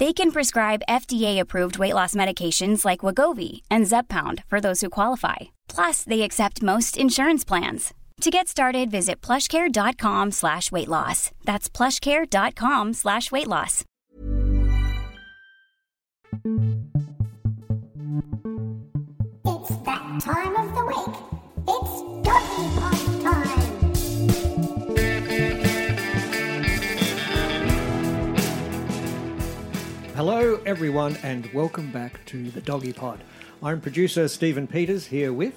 They can prescribe FDA-approved weight loss medications like Wegovy and Zepbound for those who qualify. Plus, they accept most insurance plans. To get started, visit plushcare.com slash weight loss. That's plushcare.com slash weight loss. It's that time of the week. It's doggy pod time. Everyone, and welcome back to the Doggy Pod. I'm producer Stephen Peters here with.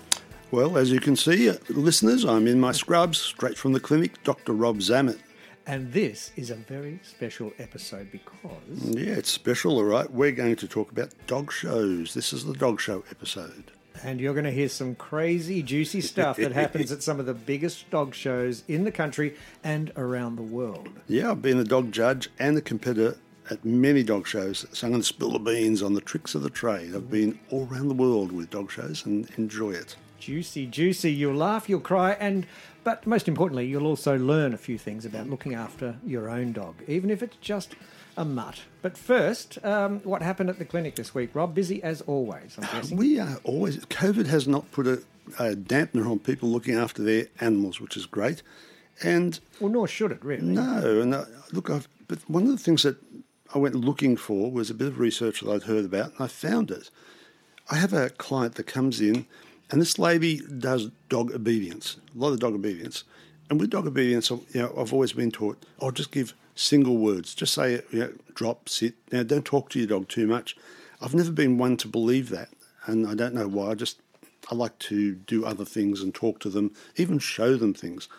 Well, as you can see, uh, listeners, I'm in my scrubs, straight from the clinic, Dr. Rob Zammit. And this is a very special episode because Yeah, it's special, all right. We're going to talk about dog shows. This is the dog show episode. and you're going to hear some crazy, juicy stuff that happens at some of the biggest dog shows in the country and around the world. Yeah, I've been a dog judge and a competitor at many dog shows, so I'm going to spill the beans on the tricks of the trade. I've been all around the world with dog shows and enjoy it. Juicy, juicy. You'll laugh, you'll cry, and but most importantly, you'll also learn a few things about looking after your own dog, even if it's just a mutt. But first, um, what happened at the clinic this week, Rob? Busy as always, I'm guessing. We are always, COVID has not put a, a dampener on people looking after their animals, which is great. And Well, nor should it really. No, and uh, look, I've, but one of the things that I went looking for was a bit of research that I'd heard about, and I found it. I have a client that comes in, and this lady does dog obedience, a lot of dog obedience. And with dog obedience, you know, I've always been taught, oh, just give single words, just say, you know, drop, sit. Now, don't talk to your dog too much. I've never been one to believe that, and I don't know why. I just I like to do other things and talk to them, even show them things.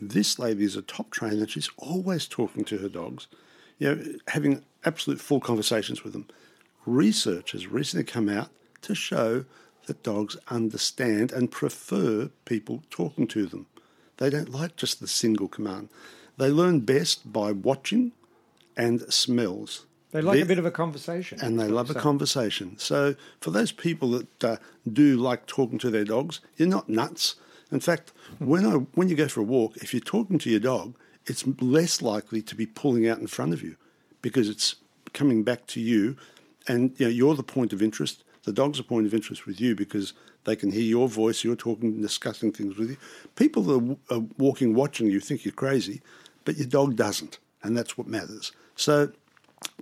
This lady is a top trainer. She's always talking to her dogs, you know, having absolute full conversations with them. Research has recently come out to show that dogs understand and prefer people talking to them. They don't like just the single command. They learn best by watching and smells. They like a They're- bit of a conversation. and they love a conversation. So for those people that uh, do like talking to their dogs, you're not nuts. In fact, when I when you go for a walk, if you're talking to your dog, it's less likely to be pulling out in front of you because it's coming back to you, and you know, you're the point of interest. The dog's a point of interest with you because they can hear your voice. You're talking, discussing things with you. People that are, walking, watching you, think you're crazy, but your dog doesn't, and that's what matters. So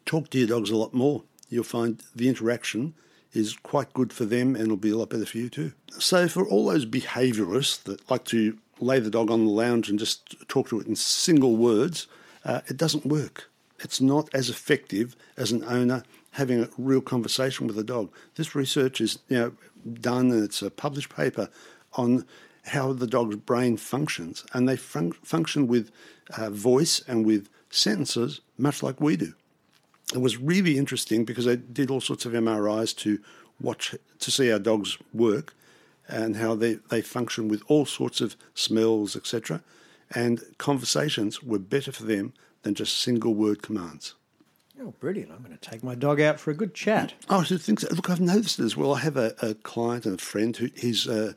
talk to your dogs a lot more. You'll find the interaction is quite good for them and it'll be a lot better for you too. So, for all those behaviourists that like to lay the dog on the lounge and just talk to it in single words, uh, it doesn't work. It's not as effective as an owner having a real conversation with a dog. This research is you know, done and it's a published paper on how the dog's brain functions, and they fun- function with uh, voice and with sentences much like we do it was really interesting because they did all sorts of MRIs to watch to see how dogs work and how they, they function with all sorts of smells, etc. And conversations were better for them than just single word commands. Oh, brilliant. I'm going to take my dog out for a good chat. Oh, I should think so. Look, I've noticed it as well. I have a, a client and a friend who he's uh,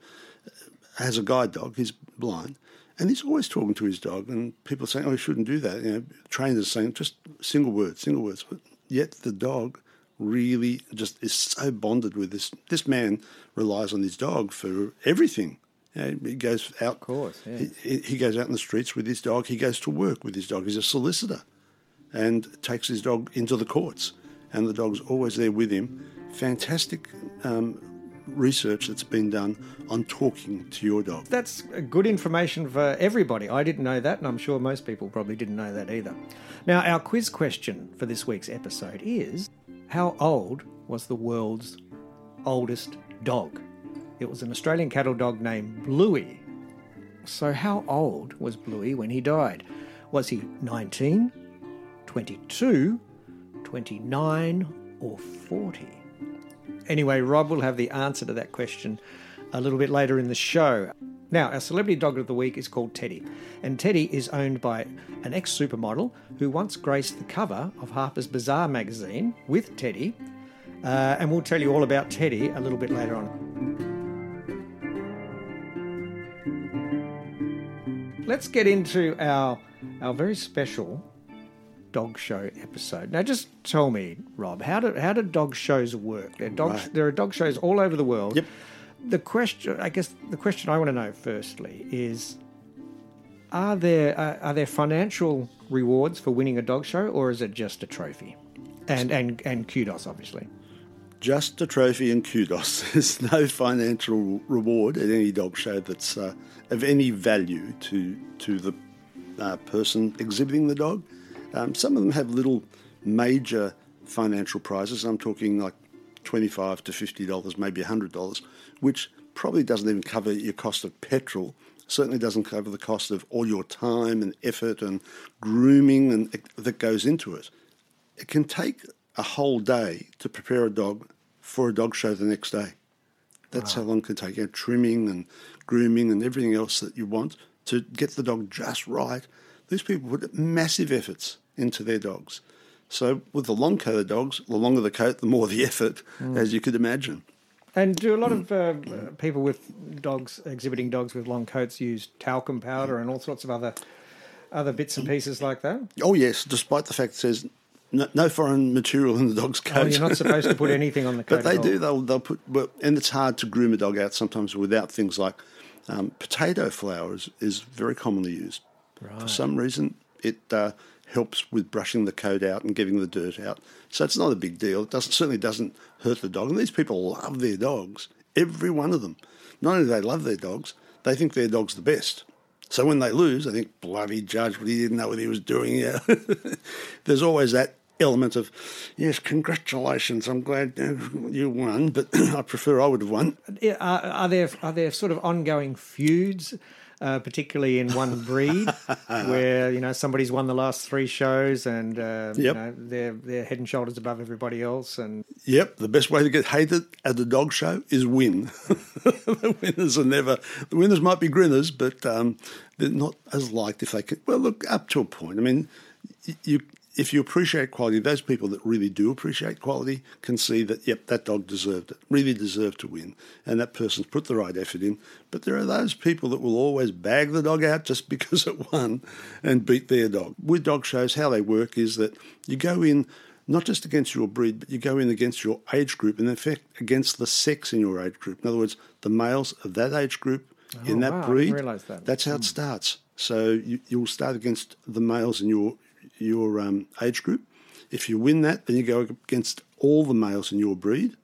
has a guide dog. He's blind, And he's always talking to his dog, and people saying, "Oh, he shouldn't do that." You know, trainers saying just single words, single words. But yet the dog really just is so bonded with this. This man relies on his dog for everything. You know, he goes out. Of course, yeah. he, he goes out in the streets with his dog. He goes to work with his dog. He's a solicitor, and takes his dog into the courts, and the dog's always there with him. Fantastic um, research that's been done on talking to your dog. That's good information for everybody. I didn't know that, and I'm sure most people probably didn't know that either. Now, our quiz question for this week's episode is How old was the world's oldest dog? It was an Australian cattle dog named Bluey. So, how old was Bluey when he died? Was he 19, 22, 29, or 40? Anyway, Rob will have the answer to that question a little bit later in the show. Now, our celebrity dog of the week is called Teddy, and Teddy is owned by an ex supermodel who once graced the cover of Harper's Bazaar magazine with Teddy. Uh, and we'll tell you all about Teddy a little bit later on. Let's get into our our very special dog show episode. Now, just tell me, Rob, how do how do dog shows work? There are dog, Right. there are dog shows all over the world. Yep. The question, I guess, the question I want to know firstly is: Are there uh, are there financial rewards for winning a dog show, or is it just a trophy? And and and kudos, obviously. Just a trophy and kudos. There's no financial reward at any dog show that's uh, of any value to to the uh, person exhibiting the dog. Um, some of them have little major financial prizes. I'm talking like twenty-five to fifty dollars, maybe hundred dollars, which probably doesn't even cover your cost of petrol. Certainly doesn't cover the cost of all your time and effort and grooming and that goes into it. It can take a whole day to prepare a dog for a dog show the next day. That's how long it can take. You know, trimming and grooming and everything else that you want to get the dog just right. These people put massive efforts into their dogs. So with the long coated dogs, the longer the coat, the more the effort, as you could imagine. And do a lot of uh, people with dogs exhibiting dogs with long coats use talcum powder and all sorts of other other bits and pieces like that? Oh yes, despite the fact it says no, no foreign material in the dog's coat. Oh, you're not supposed to put anything on the coat. But they do. They'll they'll put. Well, and it's hard to groom a dog out sometimes without things like um, potato flour is, is very commonly used. For some reason, it uh, helps with brushing the coat out and getting the dirt out. So it's not a big deal. It doesn't certainly doesn't hurt the dog. And these people love their dogs. Every one of them. Not only do they love their dogs, they think their dog's the best. So when they lose, I think bloody judge, he didn't know what he was doing. Yeah. There's always that element of, yes, congratulations, I'm glad you won, but I prefer I would have won. Are, are there are there sort of ongoing feuds, uh, particularly in one breed, where you know somebody's won the last three shows and uh, you know they're they're head and shoulders above everybody else, and Yep, the best way to get hated at a dog show is win. the winners are never, the winners might be grinners, but um, they're not as liked if they can. Well, look, up to a point. I mean, you if you appreciate quality, those people that really do appreciate quality can see that, yep, that dog deserved it, really deserved to win, and that person's put the right effort in. But there are those people that will always bag the dog out just because it won and beat their dog. With dog shows, how they work is that you go in not just against your breed, but you go in against your age group, and in fact, against the sex in your age group. In other words, the males of that age group in Oh, that wow, I didn't breed. that. That's how it hmm. starts. So you, you'll start against the males in your your um, age group. If you win that, then you go against all the males in your breed.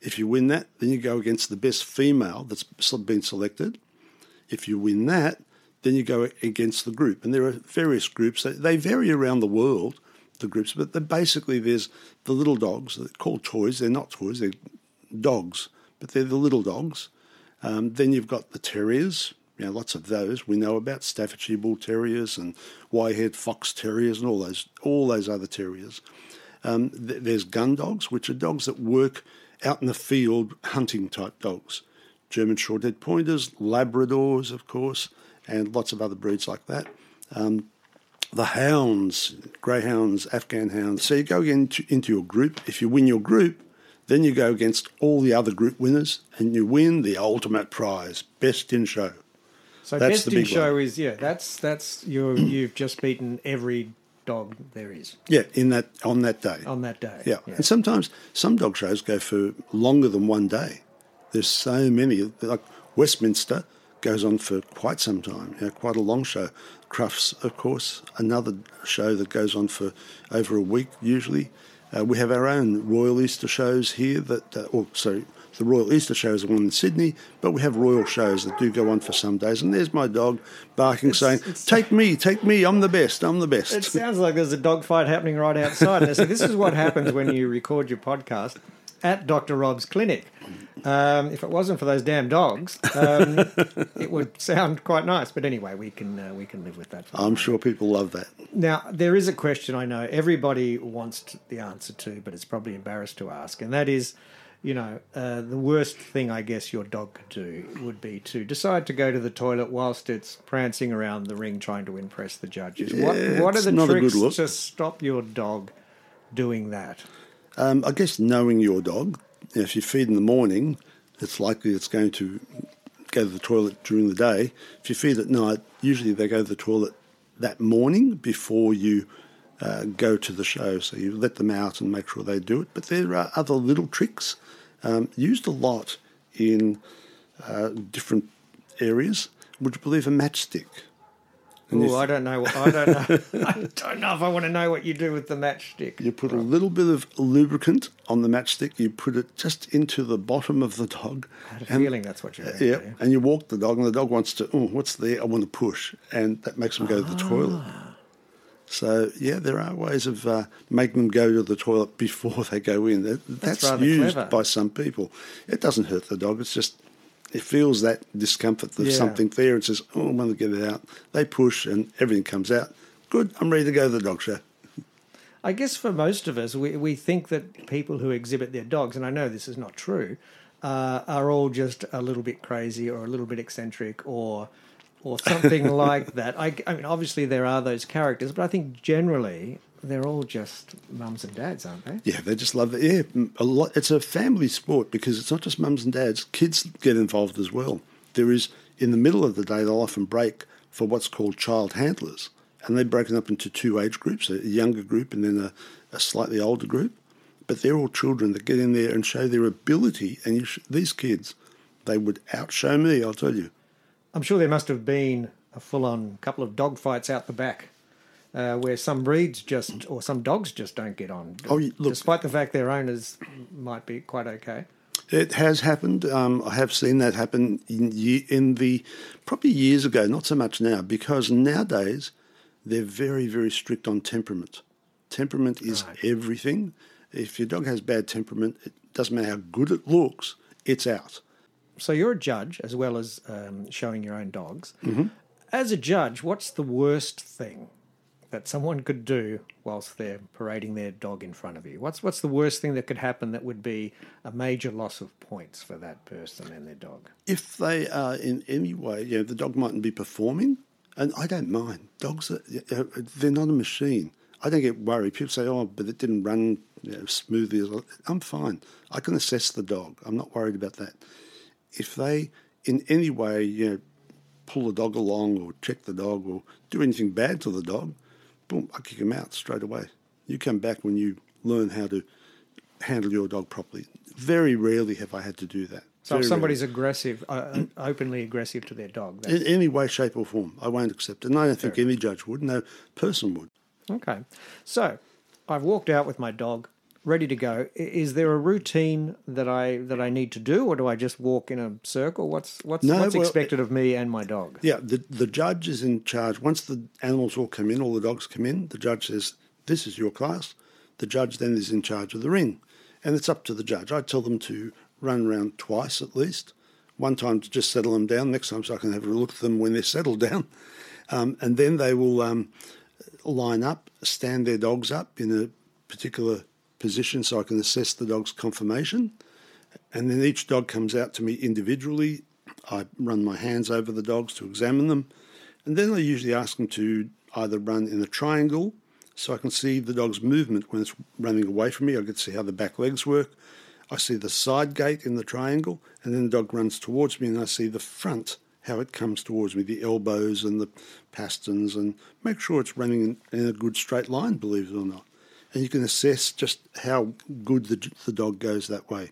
If you win that, then you go against the best female that's been selected. If you win that, then you go against the group. And there are various groups. They- vary around the world, the groups, but basically there's the little dogs. Called toys. They're not toys. They're dogs, but they're the little dogs. Um, then you've got the terriers. You know, lots of those we know about Staffordshire Bull Terriers and Wire-haired Fox Terriers and all those all those other terriers. Um, th- there's gun dogs, which are dogs that work out in the field, hunting type dogs. German Short-haired Pointers, Labradors, of course, and lots of other breeds like that. Um, the hounds, greyhounds, Afghan hounds. So you go into, into your group. If you win your group, then you go against all the other group winners and you win the ultimate prize, best in show. So That's the besting big show one. is yeah. That's that's you you've just beaten every dog there is Yeah, in that on that day. on that day. Yeah. and sometimes some dog shows go for longer than one day. There's so many, like Westminster goes on for quite some time, you know, quite a long show. Crufts, of course, another show that goes on for over a week usually. Uh, we have our own Royal Easter shows here that, uh, or sorry, the Royal Easter show is the one in Sydney, but we have royal shows that do go on for some days. And there's my dog barking, saying, "Take me, take me! I'm the best! I'm the best!" It sounds like there's a dog fight happening right outside. And so this is what happens when you record your podcast at Dr. Rob's clinic. Um, if it wasn't for those damn dogs, um, it would sound quite nice. But anyway, we can uh, we can live with that. I'm sure people love that. Now, there is a question I know everybody wants the answer to, but it's probably embarrassed to ask, and that is, you know, uh, the worst thing I guess your dog could do would be to decide to go to the toilet whilst it's prancing around the ring trying to impress the judges. what Yeah, What are the not a good tricks to stop your dog doing that? Um, I guess knowing your dog, if you feed in the morning, it's likely it's going to go to the toilet during the day. If you feed at night, usually they go to the toilet that morning before you uh, go to the show. So you let them out and make sure they do it. But there are other little tricks um, used a lot in uh, different areas. Would you believe a matchstick? Oh, I don't know. I don't know. I don't know if I want to know what you do with the matchstick. You put a little bit of lubricant on the matchstick. You put it just into the bottom of the dog. I had a feeling that's what you're going Yeah, do. and you walk the dog, and the dog wants to. Oh, what's there? I want to push, and that makes them go to the toilet. So yeah, there are ways of uh, making them go to the toilet before they go in. That, that's rather used clever. by some people. It doesn't hurt the dog. It's just it feels that discomfort. There's Yeah. something there. It says, "Oh, I want to get it out." They push, and everything comes out. Good. I'm ready to go to the dog show. I guess for most of us, we, we think that people who exhibit their dogs, and I know this is not true, uh, are all just a little bit crazy or a little bit eccentric or or something like that. I, I mean, obviously there are those characters, but I think generally they're all just mums and dads, aren't they? Yeah, they just love it. Yeah, a lot. It's a family sport because it's not just mums and dads. Kids get involved as well. There is in the middle of the day they'll often break for what's called child handlers, and they're broken up into two age groups: a younger group and then a, a slightly older group. But they're all children that get in there and show their ability. And you sh- these kids, they would outshow me. I'll tell you. I'm sure there must have been a full-on couple of dog fights out the back. Uh, where some breeds just, or some dogs just don't get on, Oh, look- despite the fact their owners might be quite okay. It has happened. Um, I have seen that happen in, in the probably years ago, not so much now, because nowadays they're very, very strict on temperament. Temperament is everything. If your dog has bad temperament, it doesn't matter how good it looks, it's out. So you're a judge as well as um, showing your own dogs. Mm-hmm. As a judge, what's the worst thing that someone could do whilst they're parading their dog in front of you? What's what's the worst thing that could happen that would be a major loss of points for that person and their dog? If they are in any way, you know, the dog mightn't be performing, and I don't mind. Dogs, are, they're not a machine. I don't get worried. People say, "Oh, but it didn't run you know, smoothly." I'm fine. I can assess the dog. I'm not worried about that. If they, in any way, you know, pull the dog along or check the dog or do anything bad to the dog, boom, I kick them out straight away. You come back when you learn how to handle your dog properly. Very rarely have I had to do that. So Very if somebody's rarely. aggressive, uh, openly aggressive to their dog, in any way, shape, or form, I won't accept it. And I don't think any judge would. No person would. okay. So I've walked out with my dog, ready to go. Is there a routine that I that I need to do, or do I just walk in a circle? What's what's No, what's well, expected of me and my dog? Yeah, the, the judge is in charge. Once the animals all come in, all the dogs come in, the judge says, This is your class. The judge then is in charge of the ring. And it's up to the judge. I tell them to run around twice at least. One time to just settle them down, next time so I can have a look at them when they're settled down. Um, and then they will um, line up, stand their dogs up in a particular position so I can assess the dog's conformation. And then each dog comes out to me individually. I run my hands over the dogs to examine them. And then I usually ask them to either run in a triangle so I can see the dog's movement when it's running away from me. I to see how the back legs work. I see the side gait in the triangle, and then the dog runs towards me, and I see the front, how it comes towards me, the elbows and the pasterns, and make sure it's running in, in a good straight line, believe it or not. And you can assess just how good the, the dog goes that way.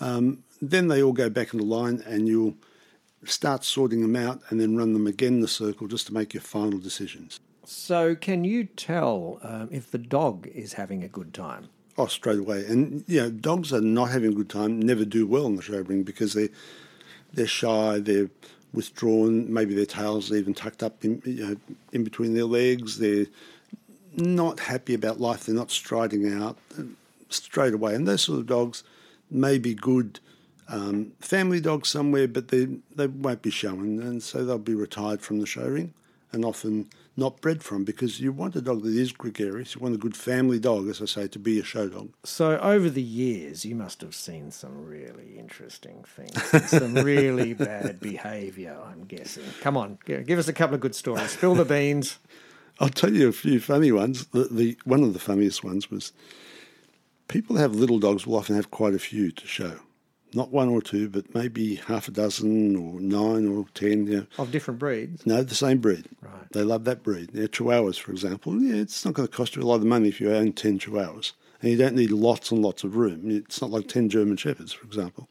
Um, then they all go back into line, and you'll start sorting them out and then run them again in the circle just to make your final decisions. So, can you tell um, if the dog is having a good time? Oh, straight away. And you know, dogs are not having a good time. Never do well in the show ring because they're they're shy. They're withdrawn. Maybe their tails are even tucked up in you know in between their legs. They're not happy about life. They're not striding out straight away. And those sort of dogs may be good um, family dogs somewhere, but they they won't be showing, and so they'll be retired from the show ring and often not bred from because you want a dog that is gregarious. You want a good family dog, as I say, to be a show dog. So, over the years, you must have seen some really interesting things, some really bad behaviour, I'm guessing. Come on, give us a couple of good stories. Spill the beans. I'll tell you a few funny ones. The, the one of the funniest ones was people have little dogs will often have quite a few to show. Not one or two, but maybe half a dozen or nine or ten. You know. Of different breeds. No, the same breed. Right. They love that breed. Yeah, Chihuahuas, for example. Yeah, it's not going to cost you a lot of money if you own 10 Chihuahuas. And you don't need lots and lots of room. It's not like 10 German Shepherds, for example.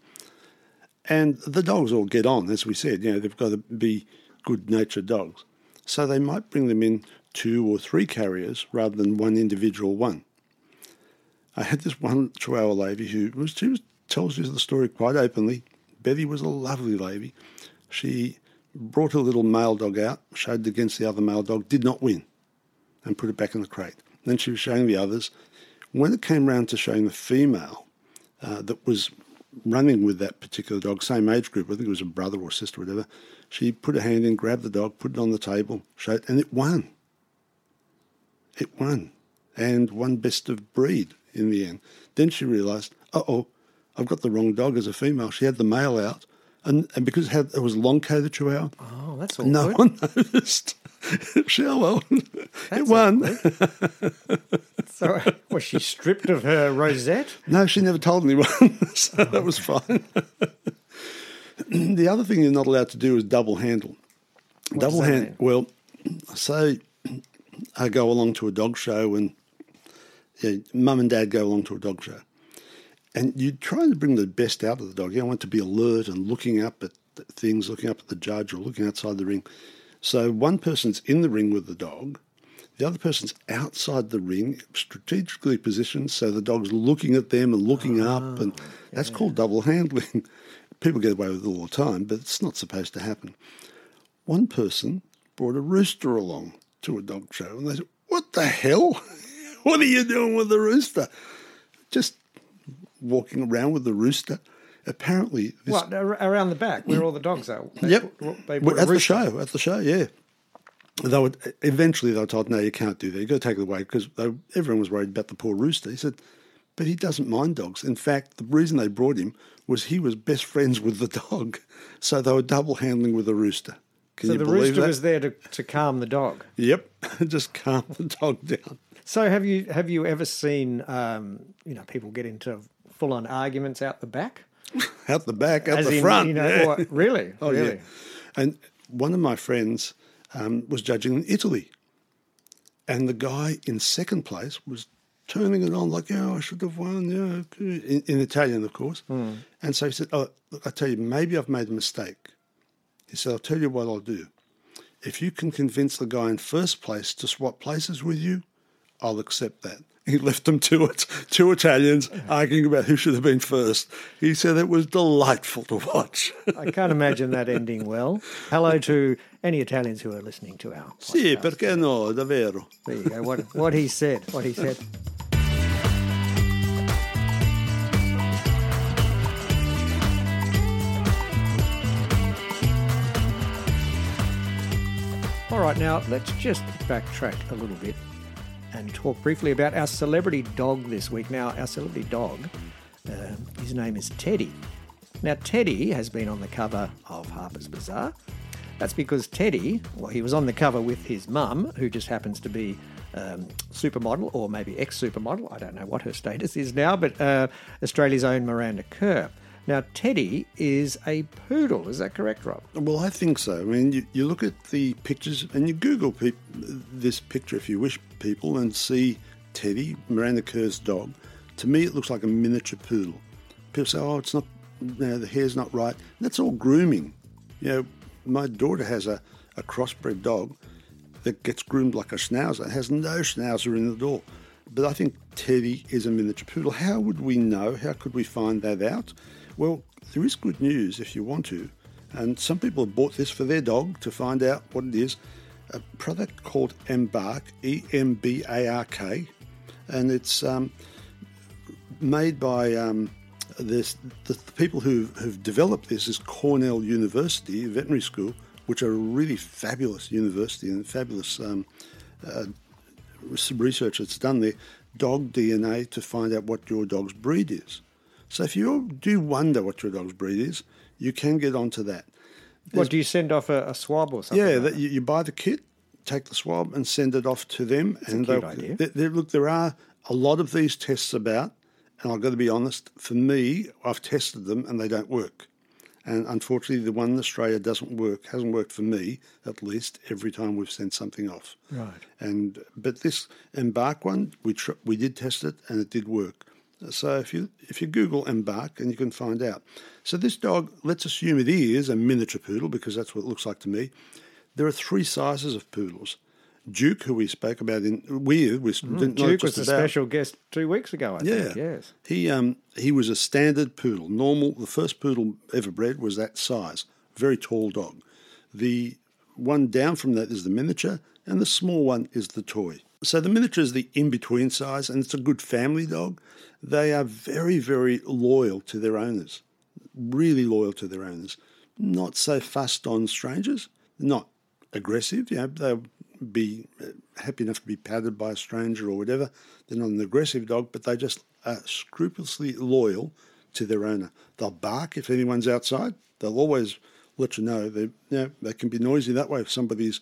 And the dogs all get on, as we said. You know, they've got to be good natured dogs. So they might bring them in two or three carriers rather than one individual one. I had this one Chihuahua lady who was, she was, tells you the story quite openly. Betty was a lovely lady. She brought her little male dog out, showed it against the other male dog, did not win, and put it back in the crate. Then she was showing the others. When it came round to showing the female uh, that was running with that particular dog, same age group, I think it was a brother or sister or whatever, she put her hand in, grabbed the dog, put it on the table, showed, it, and it won. It won, and won best of breed in the end. Then she realised, uh oh, I've got the wrong dog as a female. She had the male out, and, and because it, had, it was long coated chihuahua, Oh, that's all no one noticed. she, oh well, it won. So, was she stripped of her rosette? No, she never told anyone, so that was fine. the other thing you're not allowed to do is double handle. double does that hand. Well, say I go along to a dog show and yeah, mum and dad go along to a dog show, and you try to bring the best out of the dog. You want it to be alert and looking up at things, looking up at the judge or looking outside the ring. So one person's in the ring with the dog, the other person's outside the ring, strategically positioned, so the dog's looking at them and looking ah, up, and that's called double handling. People get away with it all the time, but it's not supposed to happen. One person brought a rooster along to a dog show, and they said, "What the hell? what are you doing with the rooster?" Just walking around with the rooster. Apparently, this What, around the back, where all the dogs are? They Yep. put- They put at the show, at the show, yeah. They would eventually they were told, no, you can't do that. You have got to take it away because they, everyone was worried about the poor rooster. He said, but he doesn't mind dogs. In fact, the reason they brought him was he was best friends with the dog, so they were double handling with the rooster. Can So the rooster that? was there to, to calm the dog. Yep, just calm the dog down. So have you have you ever seen um, you know people get into full on arguments out the back? Out the back, out As the in, front. you know, yeah. or- really, Oh, really. yeah. And one of my friends um, was judging in Italy. And the guy in second place was turning it on like, yeah, I should have won, yeah, in, in Italian, of course. And so he said, oh, look, I tell you, maybe I've made a mistake. He said, I'll tell you what I'll do. If you can convince the guy in first place to swap places with you, I'll accept that. He left them two, It- two Italians arguing about who should have been first. He said it was delightful to watch. I can't imagine that ending well. Hello to any Italians who are listening to our. Sì, perché no, davvero. There you go. What what he said. What he said. All right, now let's just backtrack a little bit and talk briefly about our celebrity dog this week. Now, our celebrity dog, uh, his name is Teddy. Now, Teddy has been on the cover of Harper's Bazaar. That's because Teddy, well, he was on the cover with his mum, who just happens to be um, supermodel or maybe ex supermodel. I don't know what her status is now, but uh, Australia's own Miranda Kerr. Now, Teddy is a poodle. Is that correct, Rob? Well, I think so. I mean, you, you look at the pictures and you Google peop this picture if you wish, people, and see Teddy, Miranda Kerr's dog. To me, it looks like a miniature poodle. People say, oh, it's not, you know, the hair's not right. That's all grooming. You know, my daughter has a, a crossbred dog that gets groomed like a schnauzer. It has no schnauzer in the door. But I think Teddy is a miniature poodle. How would we know? How could we find that out? Well, there is good news if you want to. And some people have bought this for their dog to find out what it is. A product called Embark, E M B A R K, and it's um, made by um, this, the, the people who have developed this is Cornell University Veterinary School, which are a really fabulous university and fabulous um, uh, research that's done there. Dog DNA to find out what your dog's breed is. So if you do wonder what your dog's breed is, you can get onto that. What do you send off a, a swab or something? Yeah, like that, you, you buy the kit, take the swab, and send it off to them. and cute they'll- idea. they- they- look, there are a lot of these tests about, and I've got to be honest. For me, I've tested them and they don't work. And unfortunately, the one in Australia doesn't work. Hasn't worked for me, at least. Every time we've sent something off. Right. And but this Embark one, we tr- we did test it and it did work. So if you if you Google Embark and you can find out. So this dog, let's assume it is a miniature poodle because that's what it looks like to me. There are three sizes of poodles. Duke, who we spoke about in we didn't Mm, Duke was a about. special guest two weeks ago, I Yeah. think. Yes. He um he was a standard poodle. Normal. The first poodle ever bred was that size. Very tall dog. The one down from that is the miniature, and the small one is the toy. So the miniature is the in between size, and it's a good family dog. They are very very loyal to their owners. Really loyal to their owners. Not so fussed on strangers. Not aggressive. You know, they'll be uh, happy enough to be patted by a stranger or whatever. They're not an aggressive dog, but they just are scrupulously loyal to their owner. They'll bark if anyone's outside. They'll always let you know. They, you know, they can be noisy that way. If somebody's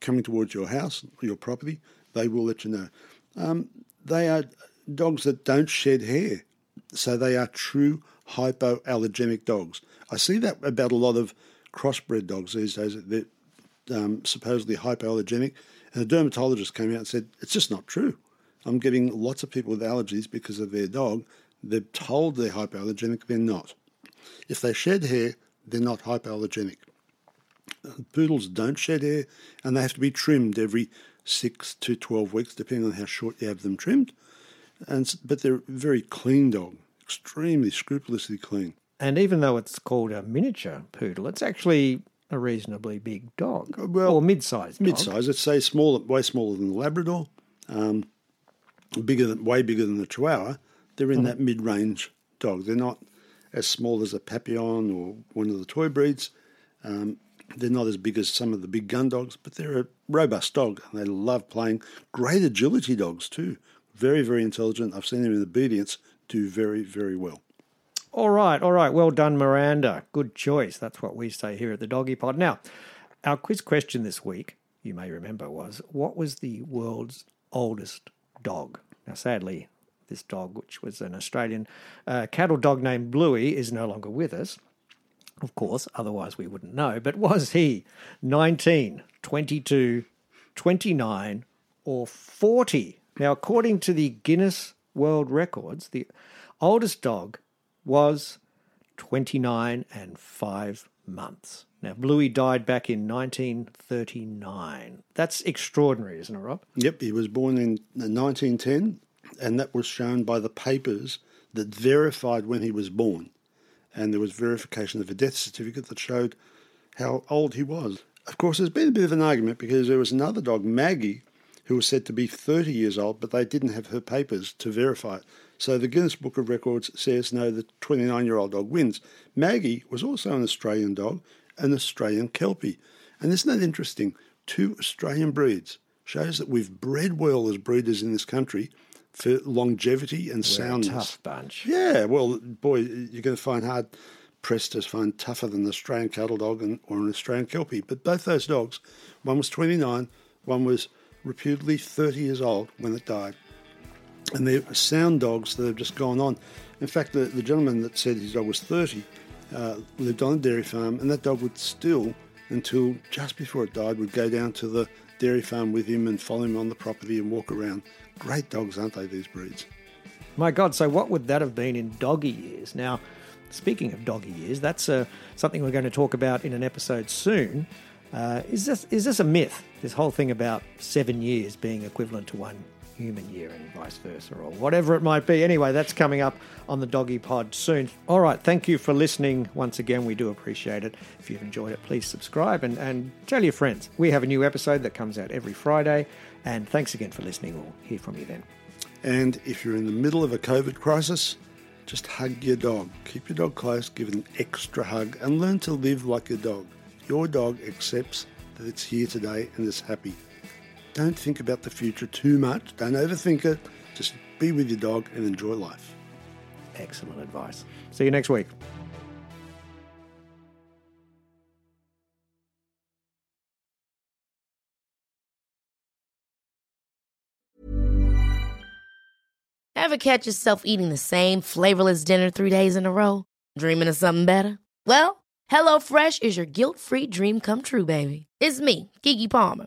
coming towards your house your property, they will let you know. Um, they are dogs that don't shed hair, so they are true hypoallergenic dogs. I see that about a lot of crossbred dogs these days. They're um, supposedly hypoallergenic, and a dermatologist came out and said it's just not true. I'm getting lots of people with allergies because of their dog. They're told they're hypoallergenic, they're not. If they shed hair, they're not hypoallergenic. Poodles don't shed hair, and they have to be trimmed every six to twelve weeks, depending on how short you have them trimmed. And but they're very clean dog, extremely scrupulously clean. And even though it's called a miniature poodle, it's actually a reasonably big dog. well, or mid-sized. dog. Mid-sized. I'd say smaller, way smaller than the Labrador, um, bigger than, way bigger than the Chihuahua. They're in that mid-range dog. They're not as small as a Papillon or one of the toy breeds. Um, they're not as big as some of the big gun dogs, but they're a robust dog. They love playing. Great agility dogs too. Very, very intelligent. I've seen them in obedience do very, very well. All right, all right. Well done, Miranda. Good choice. That's what we say here at the Doggy Pod. Now, our quiz question this week, you may remember, was what was the world's oldest dog? Now, sadly, this dog, which was an Australian uh, cattle dog named Bluey, is no longer with us. Of course, otherwise we wouldn't know. But was he 19, 22, 29, or 40? Now, according to the Guinness World Records, the oldest dog was 29 and 5 months. Now, Bluey died back in 1939. That's extraordinary, isn't it, Rob? Yep, he was born in 1910, and that was shown by the papers that verified when he was born. And there was verification of a death certificate that showed how old he was. Of course, there's been a bit of an argument because there was another dog, Maggie, who was said to be 30 years old, but they didn't have her papers to verify it. So the Guinness Book of Records says no, the 29 year old dog wins. Maggie was also an Australian dog, an Australian Kelpie. And isn't that interesting? Two Australian breeds shows that we've bred well as breeders in this country for longevity and We're a soundness. tough bunch. Yeah, well, boy, you're going to find hard pressed to find tougher than an Australian cattle dog and, or an Australian Kelpie. But both those dogs, one was 29, one was reputedly 30 years old when it died. And they're sound dogs that have just gone on. In fact, the, the gentleman that said his dog was 30 uh, lived on a dairy farm, and that dog would still, until just before it died, would go down to the dairy farm with him and follow him on the property and walk around. Great dogs, aren't they, these breeds? My God, so what would that have been in doggy years? Now, speaking of doggy years, that's uh, something we're going to talk about in an episode soon. Uh, is this is this a myth? This whole thing about seven years being equivalent to one human year and vice versa, or whatever it might be. Anyway, that's coming up on the Doggy Pod soon. All right, thank you for listening once again. We do appreciate it. If you've enjoyed it, please subscribe and, and tell your friends. We have a new episode that comes out every Friday. And thanks again for listening. We'll hear from you then. And if you're in the middle of a COVID crisis, just hug your dog. Keep your dog close, give it an extra hug, and learn to live like your dog. Your dog accepts that it's here today and is happy. Don't think about the future too much. Don't overthink it. Just be with your dog and enjoy life. Excellent advice. See you next week. Ever catch yourself eating the same flavorless dinner three days in a row? Dreaming of something better? Well, HelloFresh is your guilt free dream come true, baby. It's me, Keke Palmer.